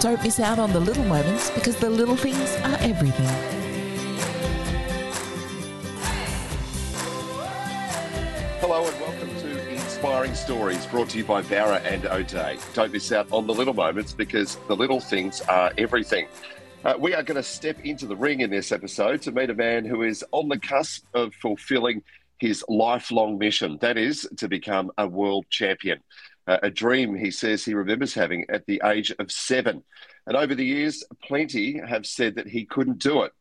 Don't miss out on the little moments because the little things are everything. Hello and welcome to Inspiring Stories brought to you by Bowra and O'Dea. Don't miss out on the little moments because the little things are everything. Uh, we are going to step into the ring in this episode to meet a man who is on the cusp of fulfilling his lifelong mission that is, to become a world champion. A dream he says he remembers having at the age of seven. And over the years, plenty have said that he couldn't do it,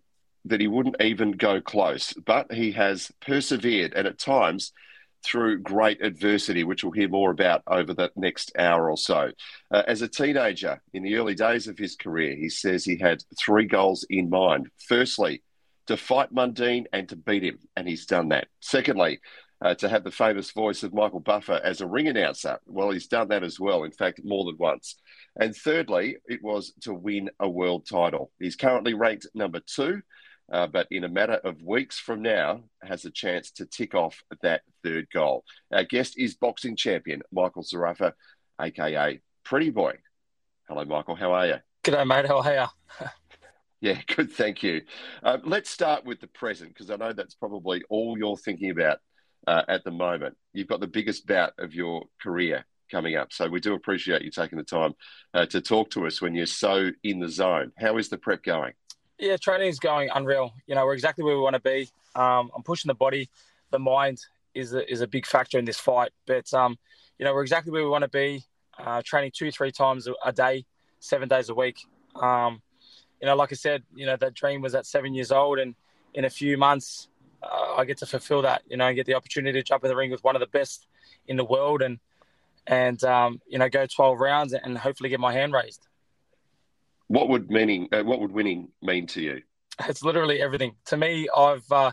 that he wouldn't even go close. But he has persevered and at times through great adversity, which we'll hear more about over the next hour or so. Uh, as a teenager, in the early days of his career, he says he had three goals in mind. Firstly, to fight Mundine and to beat him, and he's done that. Secondly, uh, to have the famous voice of Michael Buffer as a ring announcer. Well, he's done that as well, in fact, more than once. And thirdly, it was to win a world title. He's currently ranked number two, uh, but in a matter of weeks from now, has a chance to tick off that third goal. Our guest is boxing champion Michael Zerafa, aka Pretty Boy. Hello, Michael. How are you? G'day, mate. How are you? Yeah, good. Thank you. Uh, let's start with the present because I know that's probably all you're thinking about uh, at the moment. You've got the biggest bout of your career coming up. So we do appreciate you taking the time uh, to talk to us when you're so in the zone. How is the prep going? Yeah, training is going unreal. You know, we're exactly where we want to be. Um, I'm pushing the body. The mind is a, is a big factor in this fight. But, um, you know, we're exactly where we want to be. Uh, training two, three times a day, seven days a week. Um, you know, like I said, you know, that dream was at seven years old. And in a few months, uh, I get to fulfill that, you know, and get the opportunity to jump in the ring with one of the best in the world and, and um, you know, go 12 rounds and hopefully get my hand raised. What would meaning? Uh, what would winning mean to you? It's literally everything to me. I've uh,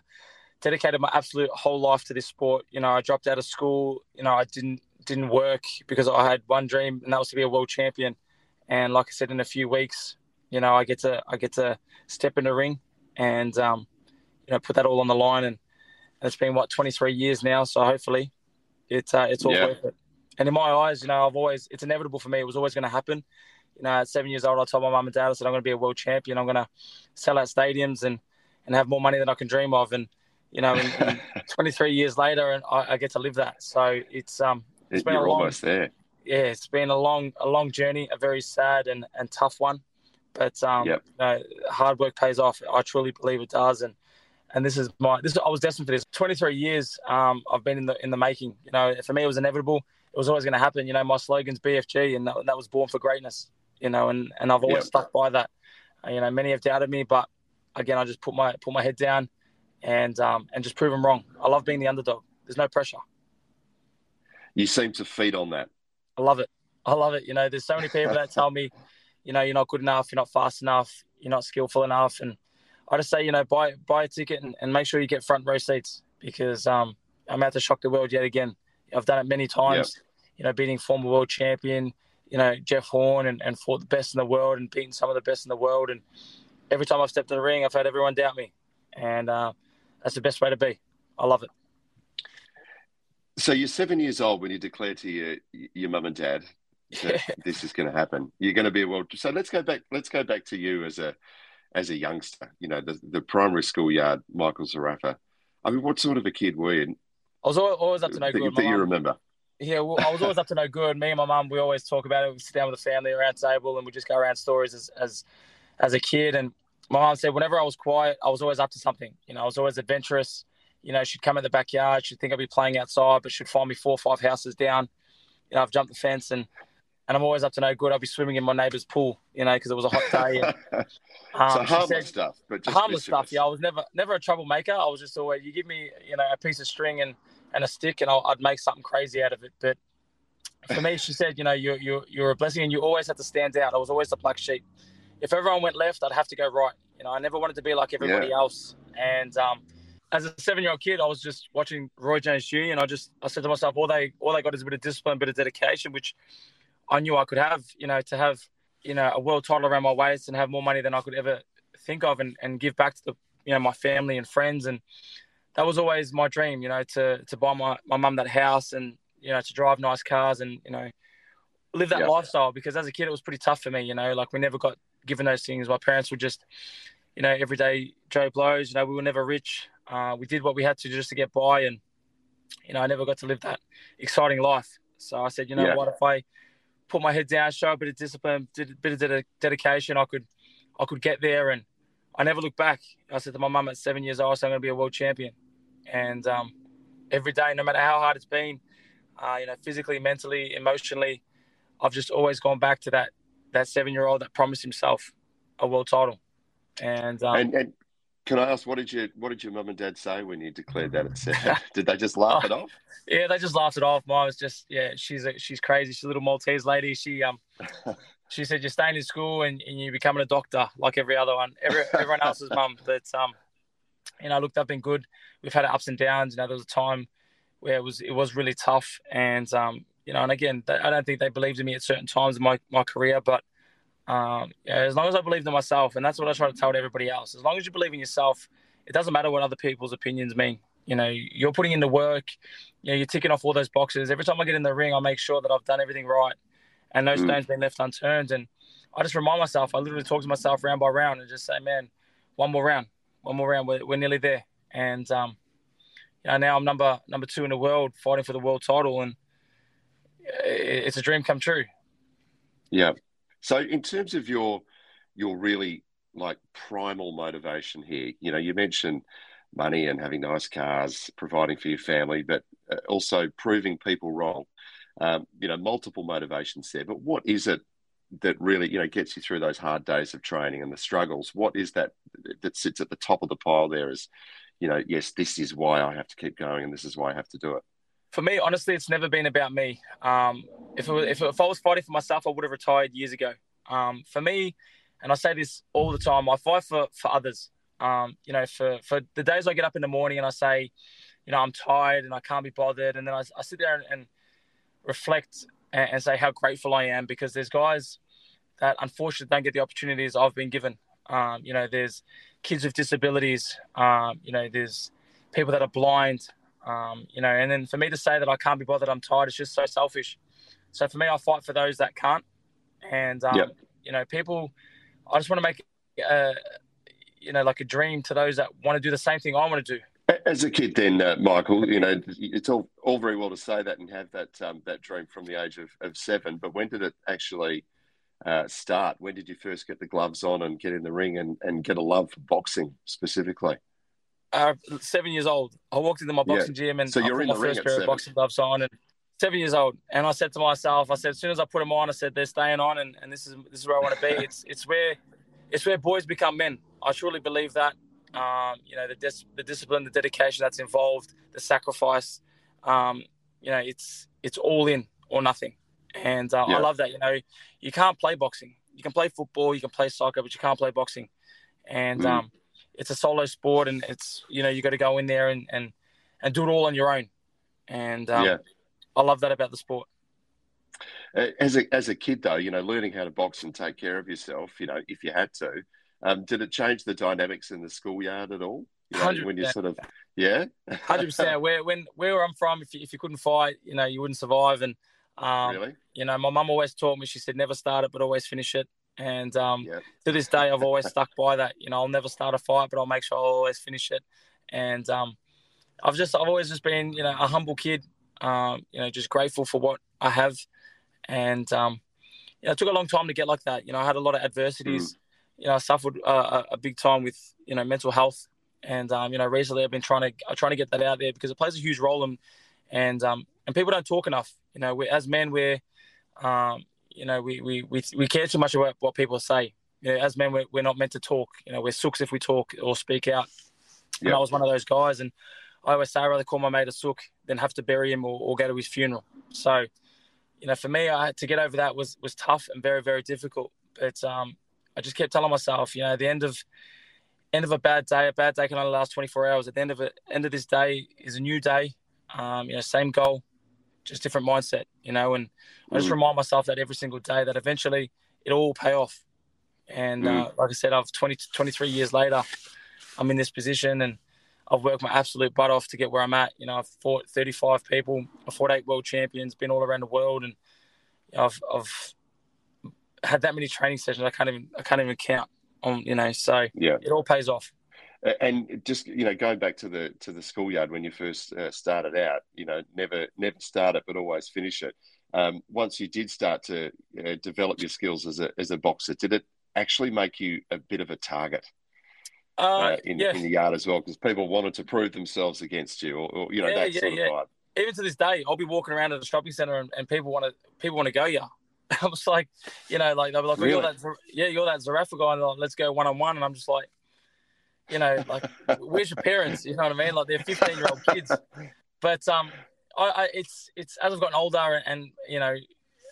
dedicated my absolute whole life to this sport. You know, I dropped out of school. You know, I didn't didn't work because I had one dream, and that was to be a world champion. And like I said, in a few weeks, you know, I get to I get to step in the ring and um, you know put that all on the line. And, and it's been what 23 years now, so hopefully it's uh, it's all yeah. worth it. And in my eyes, you know, I've always it's inevitable for me. It was always going to happen. You know, at seven years old, I told my mum and dad, I said, I'm going to be a world champion. I'm going to sell out stadiums and and have more money than I can dream of. And you know, and, and 23 years later, and I, I, get to live that. So it's um, it's been You're a long, almost there. Yeah, it's been a long, a long journey, a very sad and, and tough one. But um, yep. you know, hard work pays off. I truly believe it does. And and this is my this. I was destined for this. 23 years um, I've been in the in the making. You know, for me it was inevitable. It was always going to happen. You know, my slogan's BFG, and that, that was born for greatness. You know, and and I've always stuck by that. Uh, you know, many have doubted me, but again, I just put my put my head down and um, and just prove them wrong. I love being the underdog. There's no pressure. You seem to feed on that. I love it. I love it. You know, there's so many people that tell me, you know, you're not good enough, you're not fast enough, you're not skillful enough, and I just say, you know, buy buy a ticket and, and make sure you get front row seats because um, I'm out to shock the world yet again. I've done it many times. Yep. You know, beating former world champion, you know, Jeff Horn, and, and fought the best in the world and beating some of the best in the world. And every time I've stepped in the ring, I've had everyone doubt me, and uh, that's the best way to be. I love it. So you're seven years old when you declare to your your mum and dad that yeah. this is going to happen. You're going to be a world. So let's go back. Let's go back to you as a as a youngster. You know, the, the primary school yard, Michael Zerafa. I mean, what sort of a kid were you? I was always up to no that, good. That you remember? Yeah, well, I was always up to no good. Me and my mum, we always talk about it. We sit down with the family around the table, and we just go around stories as as as a kid. And my mum said, whenever I was quiet, I was always up to something. You know, I was always adventurous. You know, she'd come in the backyard. She'd think I'd be playing outside, but she'd find me four or five houses down. You know, I've jumped the fence and and I'm always up to no good. I'll be swimming in my neighbour's pool, you know, because it was a hot day. And, um, so harmless said, stuff, but harmless stuff. Yeah, I was never never a troublemaker. I was just always you give me you know a piece of string and and a stick, and i would make something crazy out of it. But for me, she said, you know, you're you're you're a blessing, and you always have to stand out. I was always the black sheep. If everyone went left, I'd have to go right. You know, I never wanted to be like everybody yeah. else. And um, as a seven-year-old kid, I was just watching Roy Jones Jr. and I just I said to myself, all they all they got is a bit of discipline, a bit of dedication, which I knew I could have. You know, to have you know a world title around my waist and have more money than I could ever think of, and, and give back to the you know my family and friends, and that was always my dream. You know, to to buy my my mum that house and you know to drive nice cars and you know live that lifestyle because as a kid it was pretty tough for me. You know, like we never got given those things. My parents were just you know everyday Joe blows. You know, we were never rich. Uh, we did what we had to just to get by, and you know I never got to live that exciting life. So I said, you know yeah. what, if I put my head down, show a bit of discipline, did a bit of dedication, I could, I could get there. And I never looked back. I said to my mum at seven years old, I'm going to be a world champion. And um, every day, no matter how hard it's been, uh, you know, physically, mentally, emotionally, I've just always gone back to that that seven year old that promised himself a world title. And, um, and, and can I ask what did you what did your mum and dad say when you declared that at seven? did they just laugh it off? Yeah, they just laughed it off. Mine was just yeah, she's a, she's crazy. She's a little Maltese lady. She um she said you're staying in school and, and you're becoming a doctor like every other one, every, everyone else's mum. But um, you know, looked up and good. We've had ups and downs. You know, there was a time where it was it was really tough, and um, you know, and again, I don't think they believed in me at certain times in my my career, but um, as long as I believed in myself, and that's what I try to tell everybody else. As long as you believe in yourself, it doesn't matter what other people's opinions mean. You know, you're putting in the work. You know, you're ticking off all those boxes. Every time I get in the ring, I make sure that I've done everything right, and no mm. stones been left unturned. And I just remind myself. I literally talk to myself round by round and just say, "Man, one more round, one more round. We're, we're nearly there." And um, you know, now I'm number number two in the world, fighting for the world title, and it's a dream come true. Yeah, so, in terms of your your really like primal motivation here, you know, you mentioned money and having nice cars, providing for your family, but uh, also proving people wrong. Um, you know, multiple motivations there. But what is it that really you know gets you through those hard days of training and the struggles? What is that that sits at the top of the pile there? Is you know, yes, this is why I have to keep going, and this is why I have to do it for me, honestly, it's never been about me. Um, if, it if, if I was fighting for myself, I would have retired years ago. Um, for me, and I say this all the time, I fight for, for others. Um, you know, for, for the days I get up in the morning and I say, you know, I'm tired and I can't be bothered. And then I, I sit there and, and reflect and, and, say how grateful I am because there's guys that unfortunately don't get the opportunities I've been given. Um, you know, there's kids with disabilities. Um, you know, there's people that are blind. Um, you know, and then for me to say that I can't be bothered, I'm tired, it's just so selfish. So for me, I fight for those that can't. And, um, yep. you know, people, I just want to make, uh, you know, like a dream to those that want to do the same thing I want to do. As a kid, then, uh, Michael, you know, it's all, all very well to say that and have that um, that dream from the age of, of seven, but when did it actually uh, start? When did you first get the gloves on and get in the ring and, and get a love for boxing specifically? Uh, seven years old. I walked into my boxing yeah. gym and so I put my first pair of boxing gloves on and seven years old. And I said to myself, I said, as soon as I put them on, I said, they're staying on and, and this is this is where I want to be. it's it's where it's where boys become men. I truly believe that. Um, you know, the dis- the discipline, the dedication that's involved, the sacrifice. Um, you know, it's it's all in or nothing. And uh, yeah. I love that. You know, you can't play boxing. You can play football, you can play soccer, but you can't play boxing. And mm. um, it's a solo sport, and it's you know you got to go in there and and and do it all on your own. And um, yeah, I love that about the sport. As a as a kid, though, you know, learning how to box and take care of yourself, you know, if you had to, um, did it change the dynamics in the schoolyard at all? You know, when you sort of, yeah, hundred percent. Where when where I'm from, if you, if you couldn't fight, you know, you wouldn't survive. And um, really, you know, my mum always taught me. She said, never start it, but always finish it. And um, to this day, I've always stuck by that. You know, I'll never start a fight, but I'll make sure I'll always finish it. And um, I've just, I've always just been, you know, a humble kid. Um, you know, just grateful for what I have. And um, you know, it took a long time to get like that. You know, I had a lot of adversities. Mm. You know, I suffered uh, a big time with you know mental health, And um, you know, recently I've been trying to I'm trying to get that out there because it plays a huge role in, and um, and people don't talk enough. You know, we, as men, we're um, you know, we, we, we, we care too much about what people say. You know, as men, we're, we're not meant to talk. You know, we're sooks if we talk or speak out. Yep. And I was one of those guys. And I always say I'd rather call my mate a sook than have to bury him or, or go to his funeral. So, you know, for me, I had to get over that was was tough and very very difficult. But um, I just kept telling myself, you know, the end of end of a bad day, a bad day can only last 24 hours. At the end of it, end of this day is a new day. Um, you know, same goal, just different mindset. You know, and I just mm. remind myself that every single day that eventually it'll all pay off. And mm. uh, like I said, I've 20 23 years later, I'm in this position and I've worked my absolute butt off to get where I'm at. You know, I've fought 35 people, I've fought eight world champions, been all around the world, and you know, I've, I've had that many training sessions. I can't even I can't even count. On you know, so yeah, it all pays off. And just you know, going back to the to the schoolyard when you first uh, started out, you know, never never start it, but always finish it. Um, once you did start to uh, develop your skills as a as a boxer, did it actually make you a bit of a target? Uh, uh, in, yeah. in, the yard as well because people wanted to prove themselves against you, or, or you know yeah, that yeah, sort of vibe. Even to this day, I'll be walking around at the shopping center and, and people want to people want to go yeah. I was like, you know, like they'll be like, really? you're that, yeah, you're that Zerafa guy, and like, let's go one on one, and I'm just like, you know, like, where's your parents? You know what I mean? Like they're 15 year old kids, but um, I, I, it's it's as I've gotten older, and, and you know,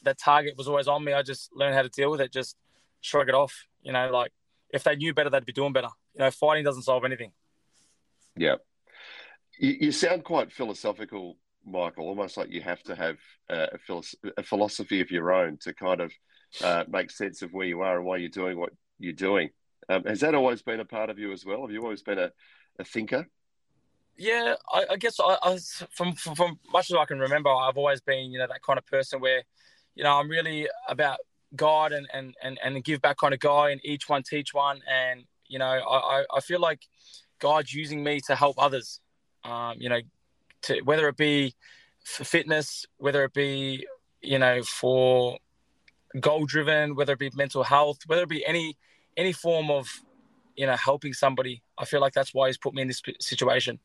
that target was always on me. I just learned how to deal with it, just shrug it off. You know, like if they knew better, they'd be doing better you know, fighting doesn't solve anything. Yeah. You, you sound quite philosophical, Michael, almost like you have to have a, a philosophy of your own to kind of uh, make sense of where you are and why you're doing what you're doing. Um, has that always been a part of you as well? Have you always been a, a thinker? Yeah, I, I guess I, I, from, from, from much as I can remember, I've always been you know that kind of person where, you know, I'm really about God and and and, and give back kind of guy, and each one teach one, and you know, I, I feel like God's using me to help others. Um, you know, to whether it be for fitness, whether it be you know for goal driven, whether it be mental health, whether it be any any form of you know helping somebody. I feel like that's why He's put me in this situation.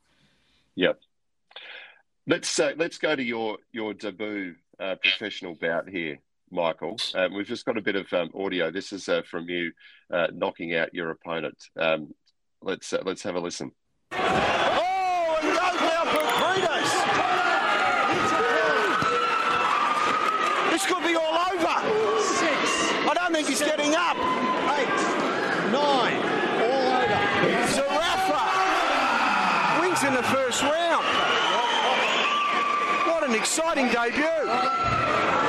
Yeah. Let's uh, let's go to your your debut uh, professional bout here. Michael. Um, we've just got a bit of um, audio. This is uh, from you uh, knocking out your opponent. Um, let's uh, let's have a listen. Oh, and goes now for This could be all over. Six. I don't think he's seven, getting up. Eight, nine, all over. Zerafa wins in the first round. What an exciting debut.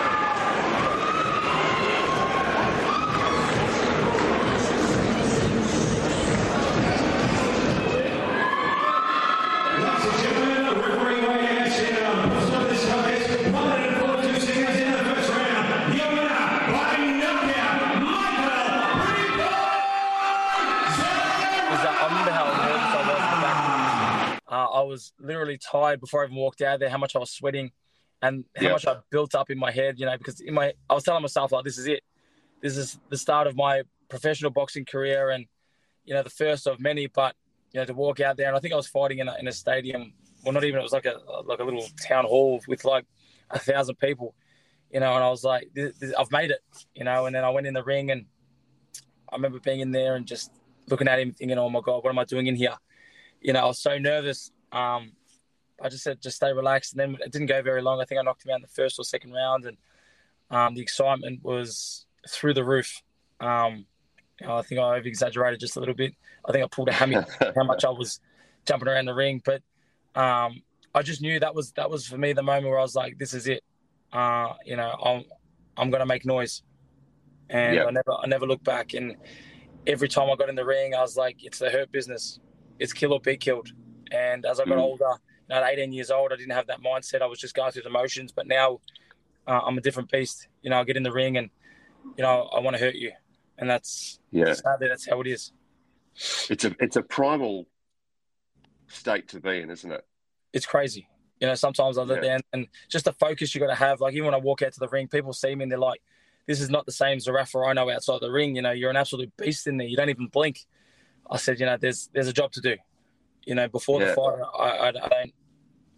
Was literally tired before I even walked out there. How much I was sweating, and how much I built up in my head. You know, because in my I was telling myself like, this is it. This is the start of my professional boxing career, and you know, the first of many. But you know, to walk out there, and I think I was fighting in a, in a stadium. Well, not even. It was like a like a little town hall with like a thousand people. You know, and I was like, this, this, I've made it. You know, and then I went in the ring, and I remember being in there and just looking at him, thinking, "Oh my god, what am I doing in here?" You know, I was so nervous um, I just said just stay relaxed, and then it didn't go very long. I think I knocked him out in the first or second round, and um, the excitement was through the roof. Um, you know, I think I over exaggerated just a little bit. I think I pulled a hammy how much I was jumping around the ring, but um, I just knew that was that was for me the moment where I was like, this is it. Uh, you know, I'm I'm gonna make noise, and yep. I never I never looked back. And every time I got in the ring, I was like, it's the hurt business. It's kill or be killed. And as I got mm. older, you know, at 18 years old, I didn't have that mindset. I was just going through the motions. But now uh, I'm a different beast. You know, I get in the ring and, you know, I want to hurt you. And that's, yeah, sadly, that's how it is. It's a, it's a primal state to be in, isn't it? It's crazy. You know, sometimes I look yeah. there and, and, just the focus you got to have. Like, even when I walk out to the ring, people see me and they're like, this is not the same Zerafa I know outside the ring. You know, you're an absolute beast in there. You don't even blink. I said, you know, there's there's a job to do You know, before Yeah. the fight, I, I, I don't,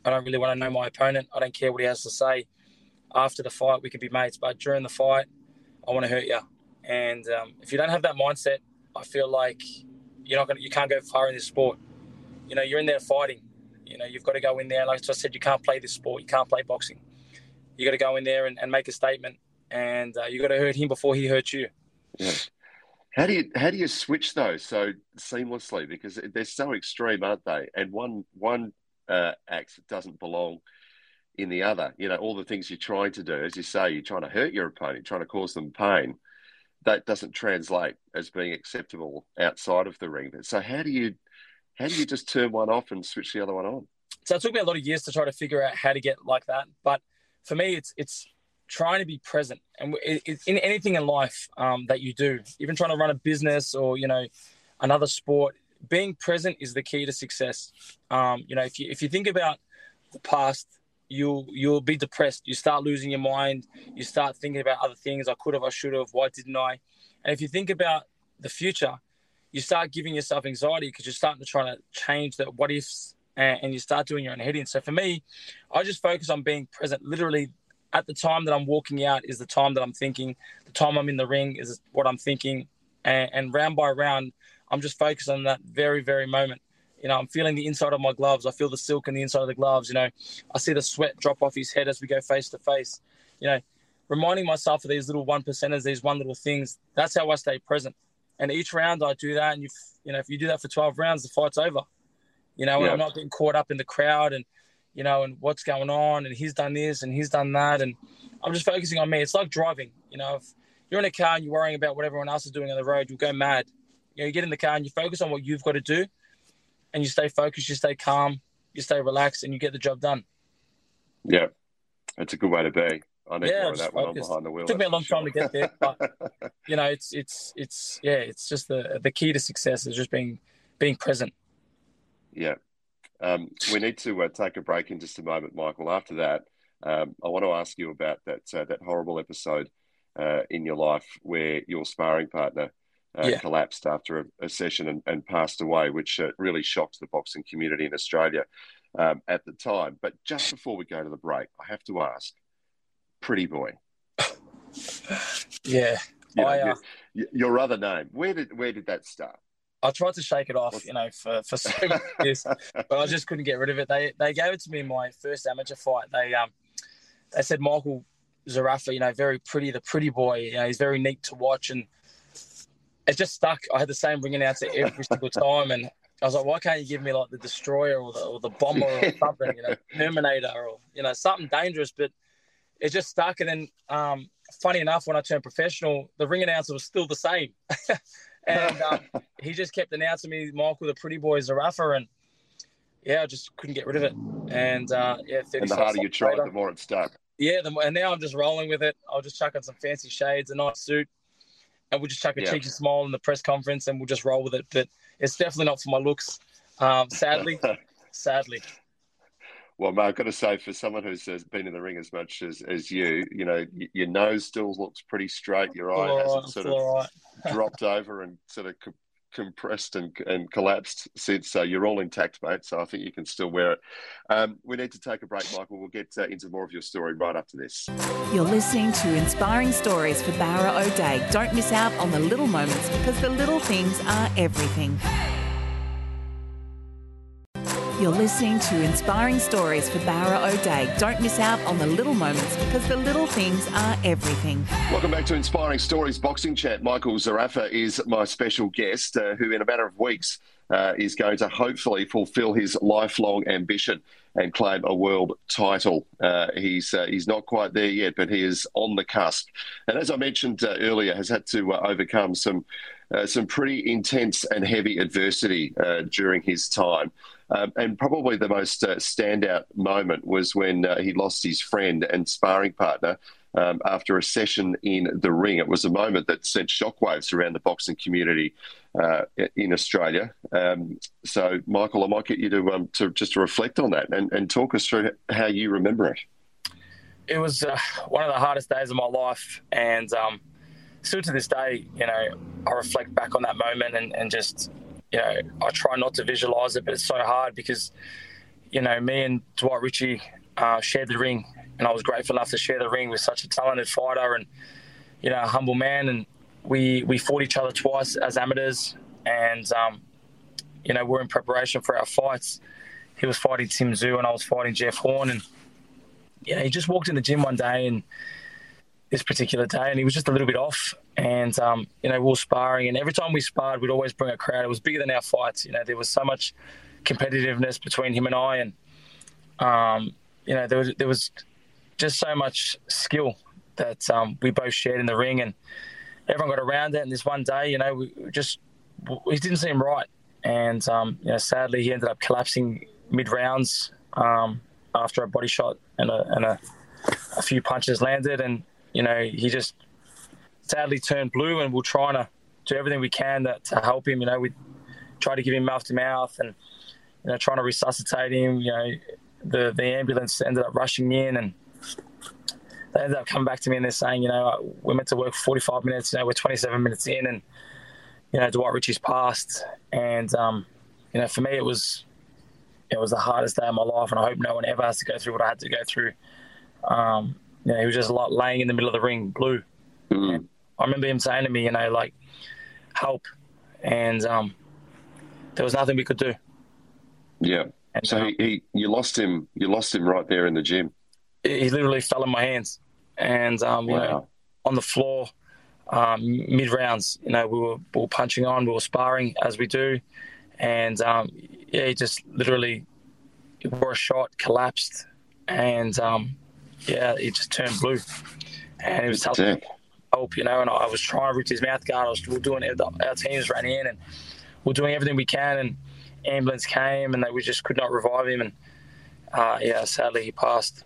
I don't really want to know my opponent. I don't care what he has to say. After the fight, we could be mates, but during the fight, I want to hurt you. And um, if you don't have that mindset, I feel like you're not gonna, you can't go far in this sport. You know, you're in there fighting. You know, you've got to go in there. Like I said, you can't play this sport. You can't play boxing. You got to go in there and, and make a statement, and uh, you got to hurt him before he hurts you. Yeah. How do you how do you switch those so seamlessly? Because they're so extreme, aren't they? And one one uh, act doesn't belong in the other. You know, all the things you're trying to do, as you say, you're trying to hurt your opponent, trying to cause them pain. That doesn't translate as being acceptable outside of the ring. So how do you how do you just turn one off and switch the other one on? So it took me a lot of years to try to figure out how to get like that. But for me, it's it's trying to be present, and in anything in life um, that you do, even trying to run a business or you know another sport, being present is the key to success. Um, you know, if you if you think about the past, you'll you'll be depressed. You start losing your mind. You start thinking about other things. I could have. I should have. Why didn't I? And if you think about the future, you start giving yourself anxiety because you're starting to try to change the what ifs and, and you start doing your own heading. So for me, I just focus on being present. Literally, at the time that I'm walking out is the time that I'm thinking. The time I'm in the ring is what I'm thinking, and, and round by round, I'm just focused on that very very moment. You know, I'm feeling the inside of my gloves. I feel the silk in the inside of the gloves. You know, I see the sweat drop off his head as we go face to face. You know, reminding myself of these little one percenters, these one little things. That's how I stay present. And each round I do that, and you you know if you do that for 12 rounds, the fight's over. You know, Yeah. I'm not getting caught up in the crowd and you know and what's going on and he's done this and he's done that and I'm just focusing on me. It's like driving. You know, if you're in a car and you're worrying about what everyone else is doing on the road, you'll go mad. You know, you get in the car and you focus on what you've got to do, and you stay focused, you stay calm, you stay relaxed, and you get the job done. Yeah, that's a good way to be. I need Yeah, more of that when I'm behind the wheel. It took me a long for time to get there, but you know, it's it's it's yeah, it's just the the key to success is just being being present. Yeah. Um, we need to uh, take a break in just a moment, Michael. After that, um, I want to ask you about that uh, that horrible episode uh, in your life where your sparring partner uh, Yeah. collapsed after a, a session and, and passed away, which uh, really shocked the boxing community in Australia um, at the time. But just before we go to the break, I have to ask, Pretty Boy, Yeah, you know, I, uh, your, your other name, where did where did that start? I tried to shake it off, you know, for, for so many years, but I just couldn't get rid of it. They they gave it to me in my first amateur fight. They um they said Michael Zerafa, you know, very pretty, the pretty boy. You know, he's very neat to watch, and it just stuck. I had the same ring announcer every single time, and I was like, why can't you give me like the destroyer or the or the bomber or something, you know, Terminator or you know something dangerous? But it just stuck. And then, um, funny enough, when I turned professional, the ring announcer was still the same. And um, he just kept announcing me, Michael, the pretty boy Zerafa, and yeah, I just couldn't get rid of it. And uh, yeah, And the 36 harder you tried, later- the more it stuck. yeah, the, and now I'm just rolling with it. I'll just chuck on some fancy shades, a nice suit, and we'll just chuck a Yeah. cheeky smile in the press conference, and we'll just roll with it. But it's definitely not for my looks, um, sadly. sadly, Well, mate, I've got to say, for someone who's been in the ring as much as, as you, you know, your nose still looks pretty straight. Your eye all hasn't right, sort of all right. dropped over and sort of co- compressed and, and collapsed since. So you're all intact, mate. So I think you can still wear it. Um, we need to take a break, Michael. We'll get uh, into more of your story right after this. You're listening to Inspiring Stories for Bowra O'Dea. Don't miss out on the little moments because the little things are everything. You're listening to Inspiring Stories for Bowra O'Dea. Don't miss out on the little moments because the little things are everything. Welcome back to Inspiring Stories Boxing Chat. Michael Zerafa is my special guest, uh, who in a matter of weeks uh, is going to hopefully fulfil his lifelong ambition and claim a world title. Uh, he's uh, he's not quite there yet, but he is on the cusp. And as I mentioned uh, earlier, has had to uh, overcome some uh, some pretty intense and heavy adversity during his time. Um, and probably the most uh, standout moment was when uh, he lost his friend and sparring partner um, after a session in the ring. It was a moment that sent shockwaves around the boxing community uh, in Australia. Um, so, Michael, I might get you to um, to just to reflect on that and, and talk us through how you remember it. it was uh, one of the hardest days of my life, and um, still to this day, you know, I reflect back on that moment and, and just you know, I try not to visualize it, but it's so hard because, you know, me and Dwight Ritchie uh, shared the ring, and I was grateful enough to share the ring with such a talented fighter and, you know, a humble man. And we we fought each other twice as amateurs, and um, you know, we're in preparation for our fights. He was fighting Tim Tszyu, and I was fighting Jeff Horn, and yeah, he just walked in the gym one day and this particular day, and he was just a little bit off. And um, you know, we were sparring, and every time we sparred, we'd always bring a crowd. It was bigger than our fights. You know, there was so much competitiveness between him and I, and um, you know, there was there was just so much skill that um, we both shared in the ring, and everyone got around it. And this one day, you know, we just it didn't seem right, and um, you know, sadly, he ended up collapsing mid rounds um, after a body shot and a, and a, a few punches landed, and you know, he just sadly turned blue, and we're trying to do everything we can to, to help him. You know, we try to give him mouth to mouth, and you know, trying to resuscitate him. You know, the the ambulance ended up rushing in, and they ended up coming back to me and they're saying, you know, we're meant to work 45 minutes. You know, we're 27 minutes in, and you know, Dwight Ritchie's passed, and um, you know, for me, it was it was the hardest day of my life, and I hope no one ever has to go through what I had to go through. Um, you know, he was just like laying in the middle of the ring, blue. Mm. I remember him saying to me, you know, like, help. And um, there was nothing we could do. Yeah. And, so he, he, you lost him, you lost him right there in the gym. He literally fell in my hands. And, um, wow. you know, on the floor, um, mid rounds, you know, we were, we were punching on, we were sparring as we do. And, um, yeah, he just literally wore a shot, collapsed. And, um, yeah, he just turned blue, and he was telling help, you know. And I was trying to reach his mouth guard. I was we are doing our teams ran in, and we are doing everything we can. And ambulance came, and they we just could not revive him. And uh, yeah, sadly, he passed.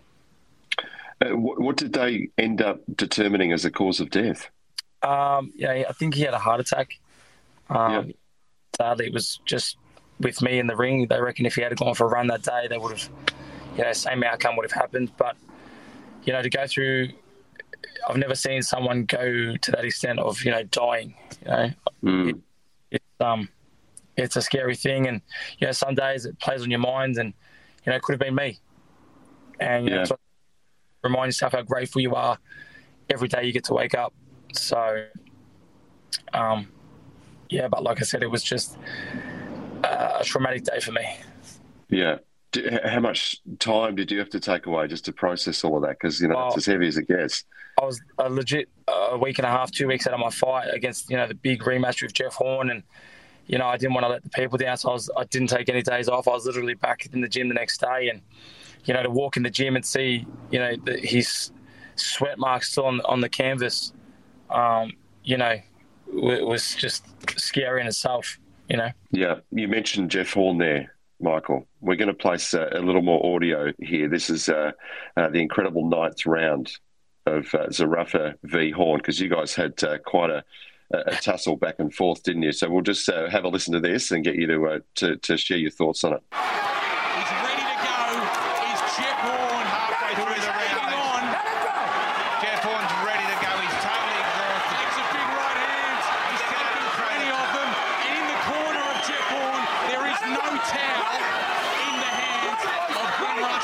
Uh, what, what, did they end up determining as a cause of death? Um, yeah, I think he had a heart attack. Um, yeah. Sadly, it was just with me in the ring. They reckon if he had gone for a run that day, they would have, you know, same outcome would have happened. But you know, to go through, I've never seen someone go to that extent of you know dying. You know, mm. it, it's um, it's a scary thing, and you know, some days it plays on your mind, and you know, it could have been me. And you yeah. know, remind yourself how grateful you are every day you get to wake up. So, um, yeah, but like I said, it was just a traumatic day for me. Yeah how much time did you have to take away just to process all of that? Because you know it's as heavy as it gets. I was a legit a week and a half, two weeks out of my fight against you know the big rematch with Jeff Horn, and you know I didn't want to let the people down, so I, was, I didn't take any days off. I was literally back in the gym the next day, and you know to walk in the gym and see you know the, his sweat marks still on on the canvas, um, you know, it was just scary in itself. You know. Yeah, you mentioned Jeff Horn there. Michael. We're going to place a, a little more audio here. This is uh, uh, the incredible ninth round of uh, Zerafa v Horn because you guys had uh, quite a, a, tussle back and forth, didn't you? So we'll just uh, have a listen to this and get you to, uh, to, to share your thoughts on it.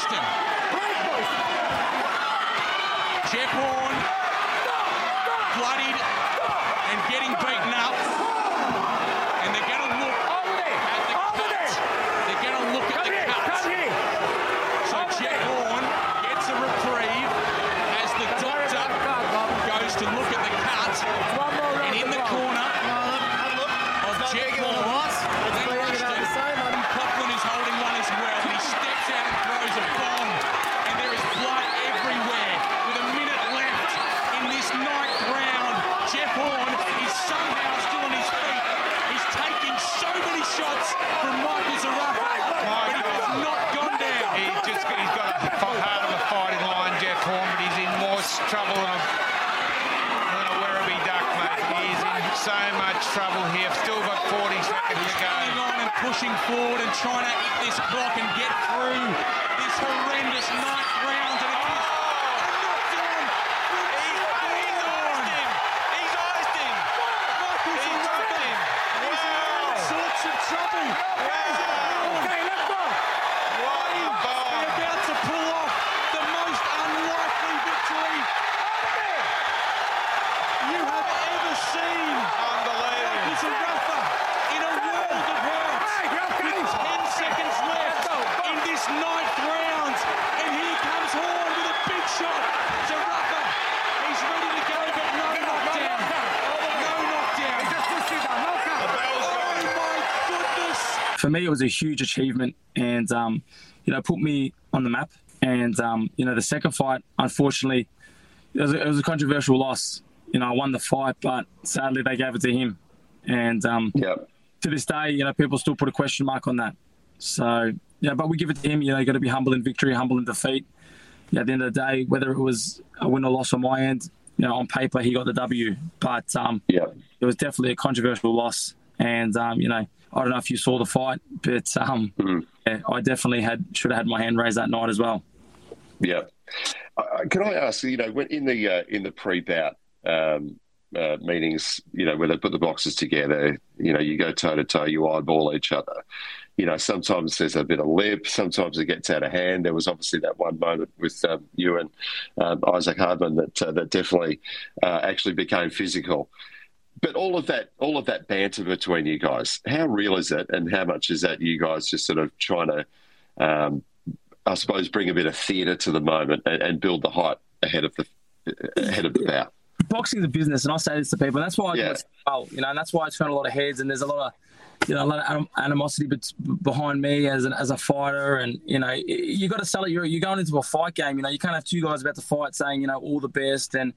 Pushing for me, it was a huge achievement, and um, you know, put me on the map. And um, you know, the second fight, unfortunately, it was, a, it was, a, controversial loss. You know, I won the fight, but sadly they gave it to him. And um, yep. to this day, you know, people still put a question mark on that. So yeah, but we give it to him. You know, you got to be humble in victory, humble in defeat. Yeah, at the end of the day, whether it was a win or loss on my end, you know, on paper he got the W, but um, yeah, it was definitely a controversial loss. And um, you know, I don't know if you saw the fight, but um, mm. yeah, I definitely had should have had my hand raised that night as well. Yeah. Uh, can I ask? You know, when in the uh, in the pre-bout um, uh, meetings, you know, where they put the boxes together, you know, you go toe to toe, you eyeball each other. You know, sometimes there's a bit of lip, sometimes it gets out of hand. There was obviously that one moment with um, you and um, Isaac Hardman that uh, that definitely uh, actually became physical but all of that, all of that banter between you guys, how real is it, and how much is that you guys just sort of trying to, um, I suppose, bring a bit of theatre to the moment and, and, build the hype ahead of the ahead of the bout? Boxing the business, and I say this to people, and that's why I yeah. do it well, you know, and that's why I turn a lot of heads, and there's a lot of you know, a lot of animosity behind me as an, as a fighter, and you know, you got to sell it. You're, you're going into a fight game. You know, you can't have two guys about to fight saying, you know, all the best, and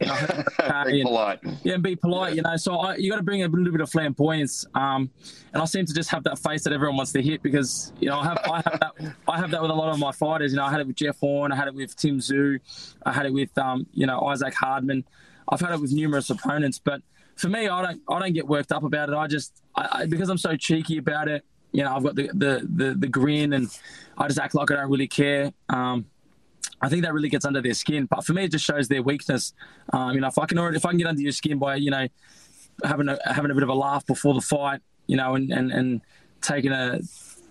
be polite. Yeah, and be polite. Yeah. You know, so I, you got to bring a little bit of flamboyance. Um, and I seem to just have that face that everyone wants to hit because you know I have I have that I have that with a lot of my fighters. You know, I had it with Jeff Horn, I had it with Tim Tszyu, I had it with um, you know Isaac Hardman. I've had it with numerous opponents, but for me, I don't I don't get worked up about it. I just I, I, because I'm so cheeky about it. You know, I've got the, the the the grin and I just act like I don't really care. Um, I think that really gets under their skin. But for me, it just shows their weakness. Um, you know, if I can if I can get under your skin by you know having a having a bit of a laugh before the fight, you know, and and, and taking a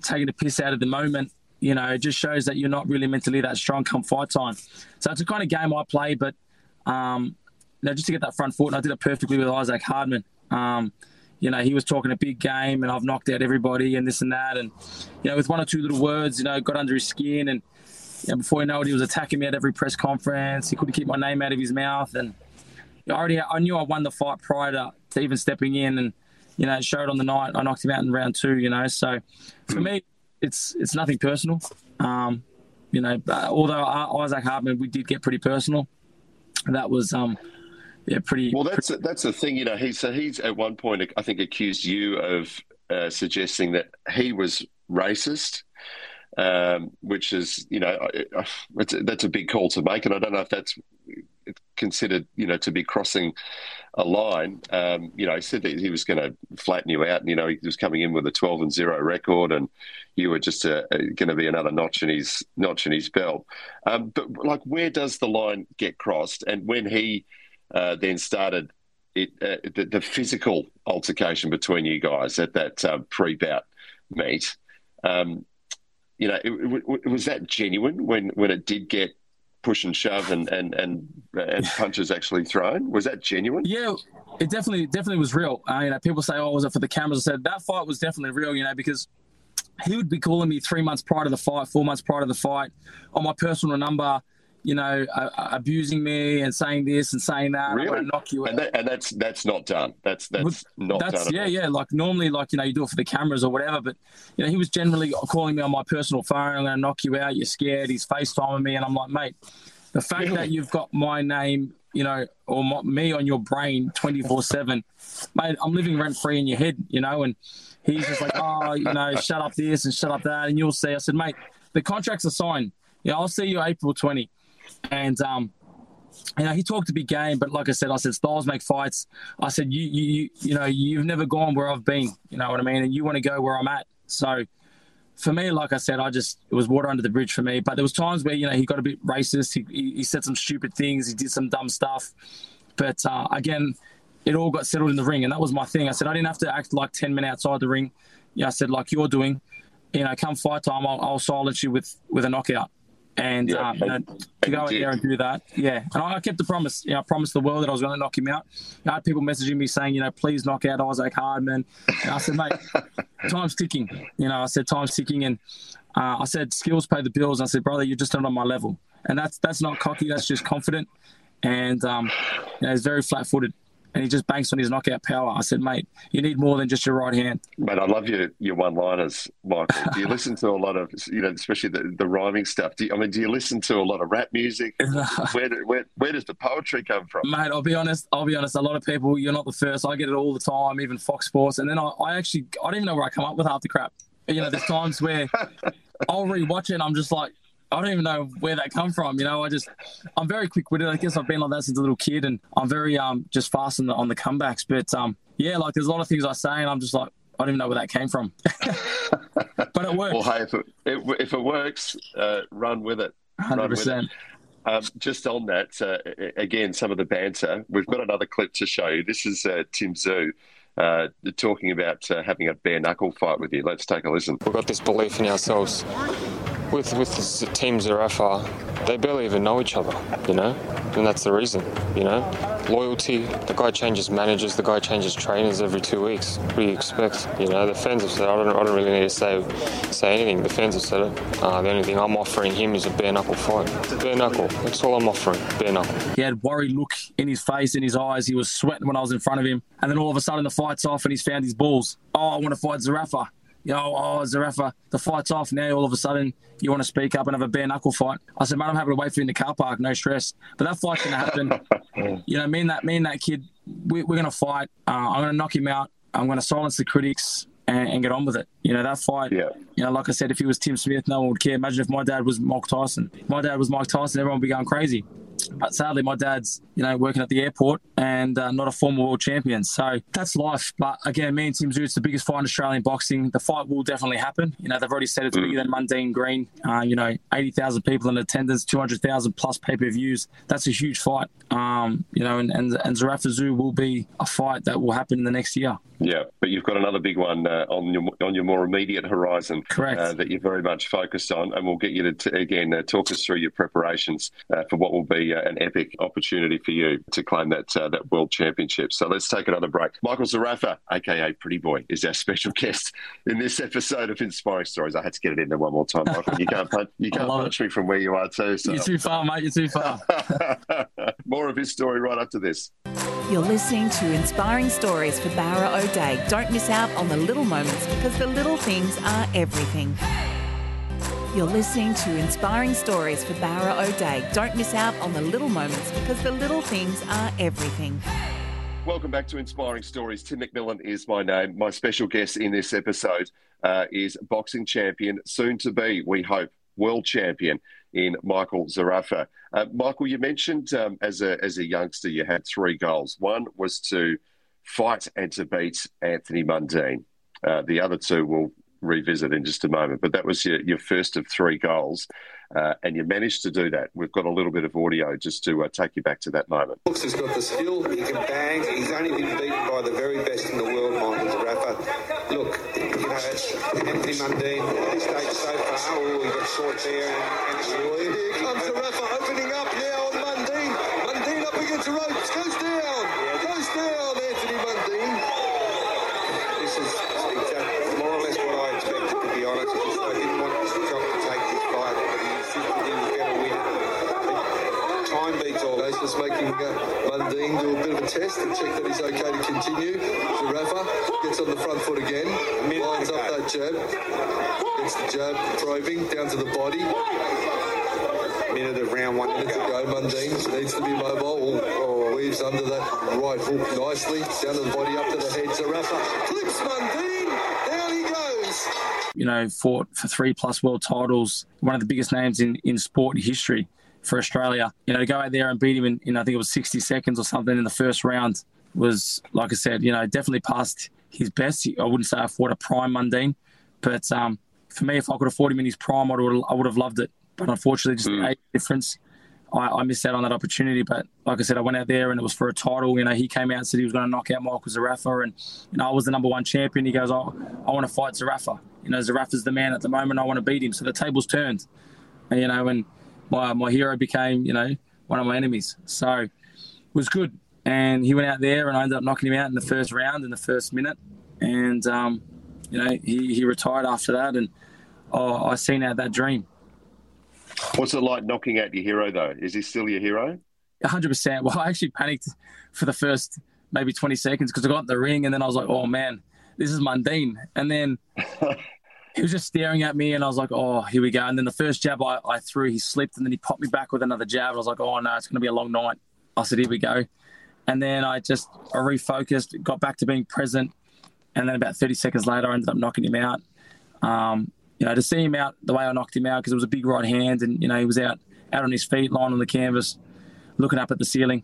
taking a piss out of the moment, you know, it just shows that you're not really mentally that strong come fight time. So it's a kind of game I play, but um, you know, just to get that front foot, and I did it perfectly with Isaac Hardman. Um, you know, he was talking a big game, and I've knocked out everybody, and this and that, and you know, with one or two little words, you know, got under his skin, and you know, before you know it, he was attacking me at every press conference. He couldn't keep my name out of his mouth, and I already I knew I won the fight prior to, to even stepping in, and you know, it showed on the night. I knocked him out in round two. You know, so for me, it's it's nothing personal. Um, you know, although Isaac Hardman, we did get pretty personal. That was um, yeah, pretty. Well, that's pretty... that's the thing. You know, he so he's at one point I think accused you of uh, suggesting that he was racist um, which is you know that's a big call to make, and I don't know if that's considered you know to be crossing a line. Um, you know, he said that he was going to flatten you out, and you know he was coming in with a twelve and zero record, and you were just uh, going to be another notch in his notch in his belt. Um, but like, where does the line get crossed? And when he uh, then started it, uh, the, the, physical altercation between you guys at that uh, pre-bout meet. Um, you know, it, it, was that genuine when when it did get push and shove and and and, and punches actually thrown? Was that genuine? Yeah, it definitely definitely was real. You know, people say, "Oh, was it for the cameras?" I said that fight was definitely real. You know, because he would be calling me three months prior to the fight, four months prior to the fight, on my personal number you know, uh, abusing me and saying this and saying that. Really? I'm knock you out. And, that, and, that's that's not done. That's that's not that's, done. Yeah, yeah. Like normally, like you know, you do it for the cameras or whatever. But you know, he was generally calling me on my personal phone. I'm going to knock you out. You're scared. He's FaceTiming me, and I'm like, mate, the fact really? that you've got my name, you know, or my, me on your brain 24 seven, mate, I'm living rent free in your head, you know, and. He's just like, oh, you know, shut up this and shut up that, and you'll see. I said, mate, the contracts are signed. Yeah, I'll see you April 20. And um, you know, he talked a big game, but like I said, I said styles make fights. I said you you you know you've never gone where I've been. You know what I mean, and you want to go where I'm at. So for me, like I said, I just it was water under the bridge for me. But there was times where you know he got a bit racist. He he, he said some stupid things. He did some dumb stuff. But uh, again, it all got settled in the ring, and that was my thing. I said I didn't have to act like ten men outside the ring. Yeah, I said like you're doing. You know, come fight time, I'll, I'll silence you with with a knockout and yeah, um, you know, to go out there and do that. Yeah, and I, kept the promise. You know, I promised the world that I was going to knock him out. I had people messaging me saying, you know, please knock out Isaac Hardman. And I said, mate, time's ticking. You know, I said time's ticking, and uh, I said skills pay the bills. And I said, brother, you're just not on my level, and that's that's not cocky. That's just confident, and um, you know, it's very flat-footed. And he just banks on his knockout power. I said, mate, you need more than just your right hand. Mate, I love your, your one liners, Michael. Do you listen to a lot of, you know, especially the, the rhyming stuff? Do you, I mean, do you listen to a lot of rap music? where, where, where does the poetry come from? Mate, I'll be honest. I'll be honest. A lot of people, you're not the first. I get it all the time, even Fox Sports. And then I, I actually, I don't even know where I come up with half the crap. You know, there's times where I'll rewatch it and I'm just like, I don't even know where that come from. You know, I just I'm very quick witted. I guess I've been like that since a little kid, and I'm very um just fast on the on the comebacks. But um yeah, like there's a lot of things I say, and I'm just like I don't even know where that came from. but it works. Well, hey, if it, if it works, uh, run with it. Hundred percent. Um, just on that, uh, again, some of the banter. We've got another clip to show you. This is uh, Tim Tszyu. uh, talking about uh, having a bare knuckle fight with you. Let's take a listen. We've got this belief in ourselves. With with Team Zerafa, they barely even know each other, you know, and that's the reason, you know. Loyalty. The guy changes managers. The guy changes trainers every two weeks. What do you expect? You know, the fans have said. I don't. I don't really need to say say anything. The fans have said it. Uh, the only thing I'm offering him is a bare knuckle fight. Bare knuckle. That's all I'm offering. Bare knuckle. He had worried look in his face, in his eyes. He was sweating when I was in front of him, and then all of a sudden the fight's off, and he's found his balls. Oh, I want to fight Zerafa you know, oh, Zerafa, the fight's off now. All of a sudden, you want to speak up and have a bare knuckle fight. I said, mate, I'm happy to wait for you in the car park, no stress. But that fight's going to happen. you know, me and that, me and that kid, we, are going to fight. Uh, I'm going to knock him out. I'm going to silence the critics and, and, get on with it. You know, that fight, yeah. you know, like I said, if he was Tim Smith, no one would care. Imagine if my dad was Mike Tyson. If my dad was Mike Tyson, everyone would be going crazy. But sadly, my dad's, you know, working at the airport and uh, not a former world champion. So that's life. But again, me and Tim Tszyu, it's the biggest fight in Australian boxing. The fight will definitely happen. You know, they've already said it's bigger than Mundine Green. Uh, you know, 80,000 people in attendance, 200,000 plus pay per views. That's a huge fight. Um, you know, and, and, and Zerafa Tszyu will be a fight that will happen in the next year. Yeah, but you've got another big one uh, on your on your more immediate horizon. Correct. Uh, that you're very much focused on, and we'll get you to t- again uh, talk us through your preparations uh, for what will be uh, an epic opportunity for you to claim that uh, that world championship. So let's take another break. Michael Zerafa, aka Pretty Boy, is our special guest in this episode of Inspiring Stories. I had to get it in there one more time, Michael. You can't punch, you can't punch me from where you are too. So. You're too far, mate. You're too far. more of his story right after this. You're listening to Inspiring Stories for Bowra O'Dea. Don't miss out on the little moments because the little things are everything. You're listening to Inspiring Stories for Bowra O'Dea. Don't miss out on the little moments because the little things are everything. Welcome back to Inspiring Stories. Tim McMillan is my name. My special guest in this episode uh, is boxing champion, soon to be, we hope, world champion in Michael Zerafa. Uh, Michael, you mentioned um, as a as a youngster you had three goals. One was to fight and to beat Anthony Mundine. Uh, the other two we'll revisit in just a moment. But that was your, your first of three goals, uh, and you managed to do that. We've got a little bit of audio just to uh, take you back to that moment. Brooks has got the skill. He can bang. He's only been beaten by the very best in the world, Michael Zerafa. Look, you know, Anthony Mundine at this stage so far. Oh, he got short there. And, and here comes Zerafa opening up now on Mundine. Mundine up against the ropes. Goes down. Beats just making uh, Mundine do a bit of a test to check that he's okay to continue. Zerafa gets on the front foot again, lines up that jab, gets the jab probing down to the body. Minute of round one. Minute to go. Mundine needs to be mobile. Oh, weaves under that right hook nicely. Down to the body, up to the head. Zerafa clips Mundine. Down he goes. You know, fought for three plus world titles. One of the biggest names in, in sport history for Australia. You know, to go out there and beat him in, in I think it was 60 seconds or something in the first round was, like I said, you know, definitely past his best. I wouldn't say I fought a prime Mundine, but um, for me, if I could have fought him in his prime, I would, I would have loved it. But unfortunately, just mm. the age difference, I, I, missed out on that opportunity. But like I said, I went out there and it was for a title. You know, he came out and said he was going to knock out Michael Zerafa, and you know, I was the number one champion. He goes, "Oh, I want to fight Zerafa. You know, Zerafa's the man at the moment. I want to beat him." So the tables turned, and, you know, and my my hero became, you know, one of my enemies. So it was good. And he went out there, and I ended up knocking him out in the first round in the first minute. And um, you know, he, he retired after that, and oh, I seen out that dream. What's it like knocking out your hero, though? Is he still your hero? 100%. Well, I actually panicked for the first maybe 20 seconds because I got in the ring and then I was like, oh man, this is Mundine. And then he was just staring at me and I was like, oh, here we go. And then the first jab I, I threw, he slipped and then he popped me back with another jab. I was like, oh no, it's going to be a long night. I said, here we go. And then I just I refocused, got back to being present. And then about 30 seconds later, I ended up knocking him out. Um, you know, to see him out the way I knocked him out because it was a big right hand and, you know, he was out, out on his feet, lying on the canvas, looking up at the ceiling.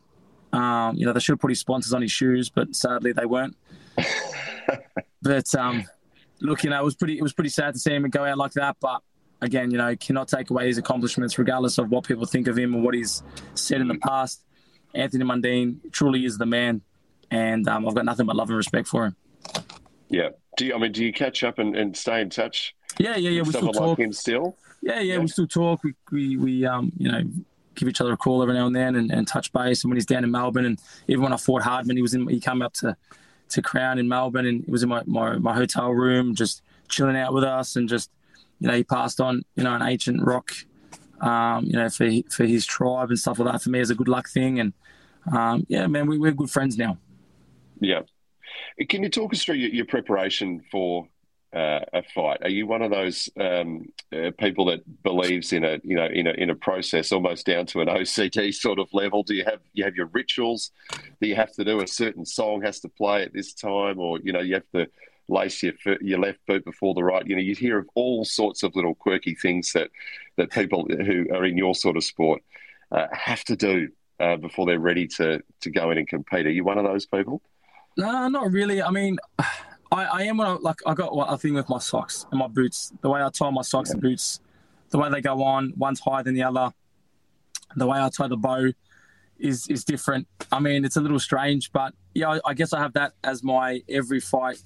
Um, you know, they should have put his sponsors on his shoes, but sadly they weren't. but um, look, you know, it was pretty it was pretty sad to see him go out like that. But again, you know, cannot take away his accomplishments, regardless of what people think of him or what he's said in the past. Anthony Mundine truly is the man, and um, I've got nothing but love and respect for him. Yeah. Do you, I mean, do you catch up and, and stay in touch? Yeah, yeah, yeah. We still talk. Like him still. Yeah, yeah, yeah, we still talk. We, we, we, um, you know, give each other a call every now and then and, and touch base. And when he's down in Melbourne, and even when I fought Hardman, he was in. He came up to to Crown in Melbourne, and he was in my, my, my hotel room, just chilling out with us, and just you know, he passed on you know an ancient rock, um, you know, for for his tribe and stuff like that. For me, is a good luck thing, and um, yeah, man, we, we're good friends now. Yeah. Can you talk us through your, your preparation for uh, a fight? Are you one of those um, uh, people that believes in a you know in a in a process almost down to an OCD sort of level? Do you have you have your rituals? that you have to do a certain song has to play at this time, or you know you have to lace your your left boot before the right? You know you hear of all sorts of little quirky things that that people who are in your sort of sport uh, have to do uh, before they're ready to to go in and compete. Are you one of those people? No, not really. I mean. I, I am when I like I got a thing with my socks and my boots. The way I tie my socks yeah. and boots, the way they go on, one's higher than the other. The way I tie the bow is is different. I mean, it's a little strange, but yeah, I, I guess I have that as my every fight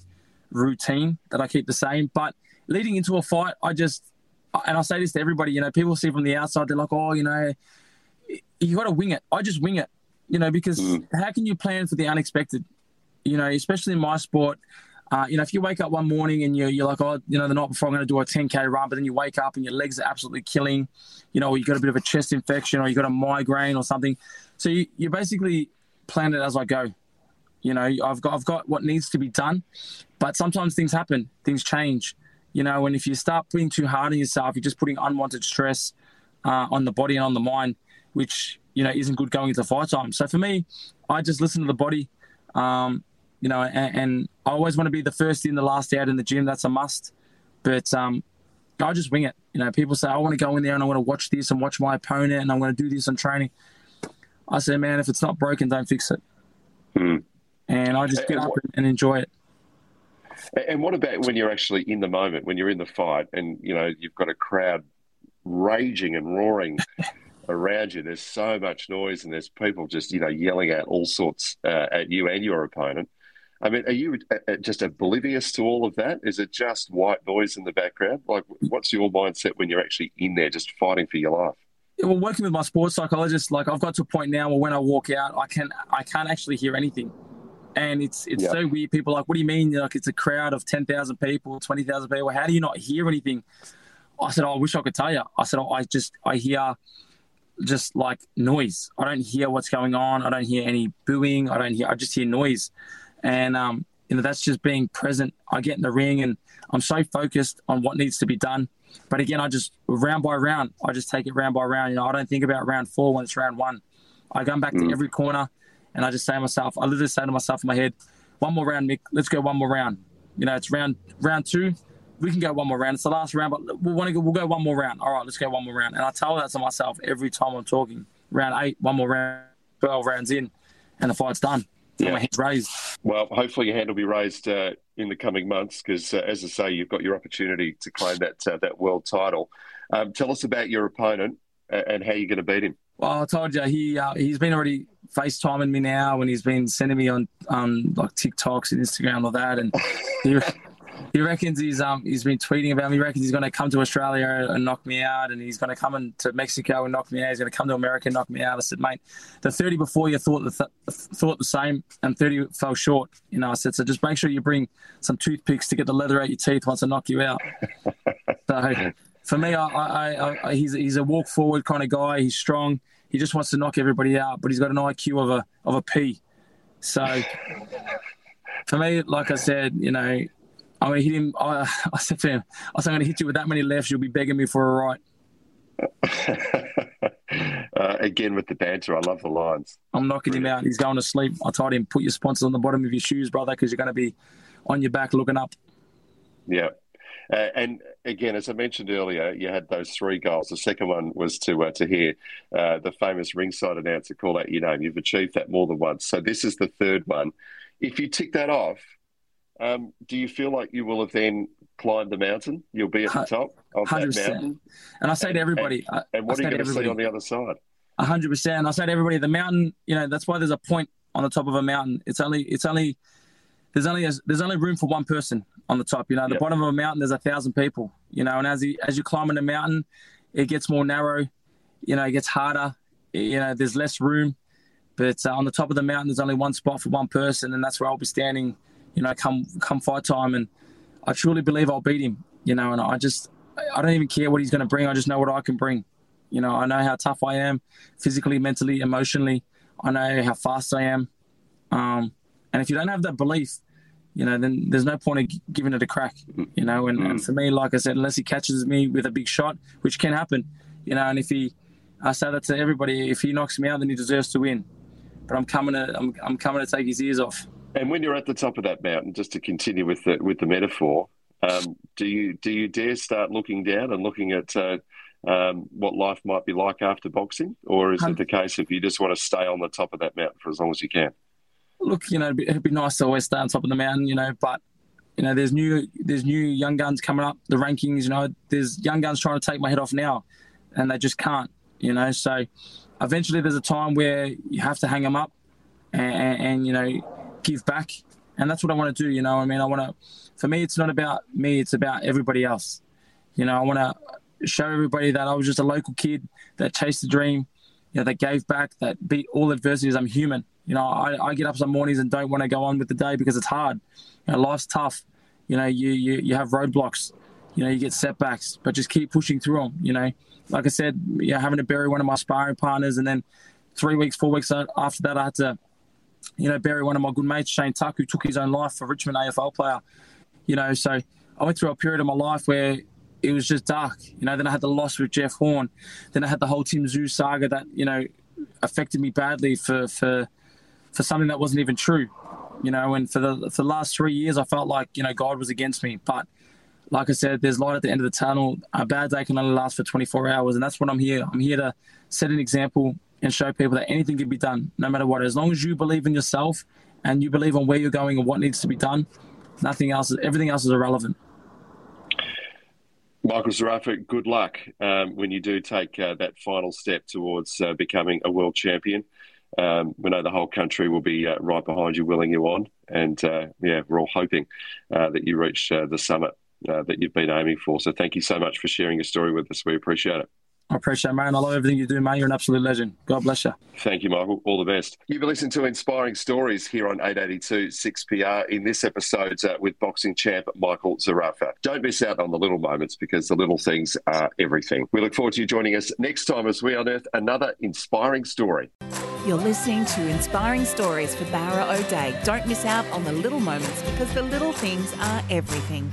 routine that I keep the same. But leading into a fight, I just and I say this to everybody, you know, people see from the outside, they're like, oh, you know, you got to wing it. I just wing it, you know, because mm. how can you plan for the unexpected? You know, especially in my sport, uh, you know, if you wake up one morning and you're, you're like, oh, you know, the night before I'm going to do a 10K run, but then you wake up and your legs are absolutely killing, you know, or you got a bit of a chest infection or you've got a migraine or something. So you, you basically plan it as I go. You know, I've got, I've got what needs to be done, but sometimes things happen, things change, you know, and if you start putting too hard on yourself, you're just putting unwanted stress uh, on the body and on the mind, which, you know, isn't good going into fight time. So for me, I just listen to the body. Um, you know, and, and, I always want to be the first in, the last out in the gym. That's a must. But um, I just wing it. You know, people say I want to go in there and I want to watch this and watch my opponent and I'm going to do this on training. I say, man, if it's not broken, don't fix it. Mm. And I just get up and enjoy it. And what about when you're actually in the moment, when you're in the fight, and you know you've got a crowd raging and roaring around you? There's so much noise, and there's people just you know yelling out all sorts uh, at you and your opponent. I mean, are you uh, uh, just oblivious to all of that? Is it just white noise in the background? Like, what's your mindset when you're actually in there just fighting for your life? Well, working with my sports psychologist, like I've got to a point now where when I walk out, I can I can't actually hear anything, and it's it's yeah. so weird. People like, what do you mean? Like it's a crowd of ten thousand people, twenty thousand people. How do you not hear anything? I said, oh, I wish I could tell you. I said, oh, I just I hear just like noise. I don't hear what's going on. I don't hear any booing. I don't hear. I just hear noise and um, you know that's just being present. I get in the ring and I'm so focused on what needs to be done. But again, I just round by round, I just take it round by round. You know, I don't think about round four when it's round one. I go back mm. to every corner and I just say to myself, I literally say to myself in my head, one more round, Mick. Let's go one more round. You know, it's round round two. We can go one more round. It's the last round, but we'll want to go. We'll go one more round. All right, let's go one more round. And I tell that to myself every time I'm talking. Round eight, one more round. Twelve rounds in, and the fight's done yeah. my raised. Well, hopefully your hand will be raised uh, in the coming months because, uh, as I say, you've got your opportunity to claim that uh, that world title. Um, tell us about your opponent and how you're going to beat him. Well, I told you he uh, he's been already FaceTiming me now, and he's been sending me on um, like TikToks and Instagram or that, and he, he reckons he's um he's been tweeting about me. He reckons he's going to come to Australia and knock me out, and he's going to come into Mexico and knock me out. He's going to come to America and knock me out. I said, mate, the thirty before you thought the th- thought the same, and thirty fell short. You know, I said, so just make sure you bring some toothpicks to get the leather out your teeth once I knock you out. so for me, I, I, I, he's he's a walk forward kind of guy. He's strong. He just wants to knock everybody out, but he's got an IQ of a of a P So for me, like I said, you know, I'm going to hit him. I, I said to him, I said, I'm going to hit you with that many lefts, you'll be begging me for a right. uh, again with the banter, I love the lines. I'm knocking him out. He's going to sleep. I told him, put your sponsors on the bottom of your shoes, brother, because you're going to be on your back looking up. Yeah. Uh, and again, as I mentioned earlier, you had those three goals. The second one was to uh, to hear uh, the famous ringside announcer call out your name. You've achieved that more than once. So this is the third one. If you tick that off, um, do you feel like you will have then climbed the mountain? You'll be at the top of 100%. that mountain. And I say to everybody, and, and what are you going to see on the other side? hundred percent. I say to everybody, the mountain. You know, that's why there's a point on the top of a mountain. It's only, it's only, there's only, a, there's only room for one person on the top. You know, the yep. bottom of a mountain, there's a thousand people. You know, and as you as you climb in the mountain, it gets more narrow. You know, it gets harder. You know, there's less room. But uh, on the top of the mountain, there's only one spot for one person, and that's where I'll be standing you know, come come fight time. And I truly believe I'll beat him. You know, and I just I don't even care what he's going to bring. I just know what I can bring. You know, I know how tough I am, physically, mentally, emotionally. I know how fast I am. Um, and if you don't have that belief, you know, then there's no point of giving it a crack. You know, and, and for me, like I said, unless he catches me with a big shot, which can happen, you know, and if he, I say that to everybody, if he knocks me out, then he deserves to win. But I'm coming to, I'm, I'm coming to take his ears off. And when you're at the top of that mountain, just to continue with the with the metaphor, um, do you do you dare start looking down and looking at uh, um, what life might be like after boxing, or is um, it the case if you just want to stay on the top of that mountain for as long as you can? Look, you know, it'd be, it'd be nice to always stay on top of the mountain, you know, but you know, there's new there's new young guns coming up. The rankings, you know, there's young guns trying to take my head off now, and they just can't, you know. So eventually, there's a time where you have to hang them up, and, and, and you know give back. And that's what I want to do. You know, I mean, I want to, for me, it's not about me, it's about everybody else. You know, I want to show everybody that I was just a local kid that chased the dream, you know, that gave back, that beat all adversities. I'm human. You know, I, I get up some mornings and don't want to go on with the day because it's hard. You know, life's tough. You know, you, you, you have roadblocks. You know, you get setbacks, but just keep pushing through them. You know, like I said, you know, having to bury one of my sparring partners, and then three weeks, four weeks after that, I had to you know, bury one of my good mates, Shane Tuck, who took his own life for Richmond AFL player. You know, so I went through a period of my life where it was just dark. You know, then I had the loss with Jeff Horn. Then I had the whole Tim Tszyu saga that, you know, affected me badly for, for, for something that wasn't even true. You know, and for the, for the last three years, I felt like, you know, God was against me. But like I said, there's light at the end of the tunnel. A bad day can only last for 24 hours. And that's what I'm here. I'm here to set an example and show people that anything can be done, no matter what. As long as you believe in yourself and you believe on where you're going and what needs to be done, nothing else, everything else is irrelevant. Michael Zerafa, good luck um, when you do take uh, that final step towards uh, becoming a world champion. Um, we know the whole country will be uh, right behind you, willing you on, and uh, yeah, we're all hoping uh, that you reach uh, the summit that you've been aiming for. So, thank you so much for sharing your story with us. We appreciate it. I appreciate it, man. I love everything you do, man. You're an absolute legend. God bless you. Thank you, Michael. All the best. You've been listening to Inspiring Stories here on 882 6PR in this episode uh, with boxing champ Michael Zerafa. Don't miss out on the little moments because the little things are everything. We look forward to you joining us next time as we unearth another inspiring story. You're listening to Inspiring Stories for Bowra O'Dea. Don't miss out on the little moments because the little things are everything.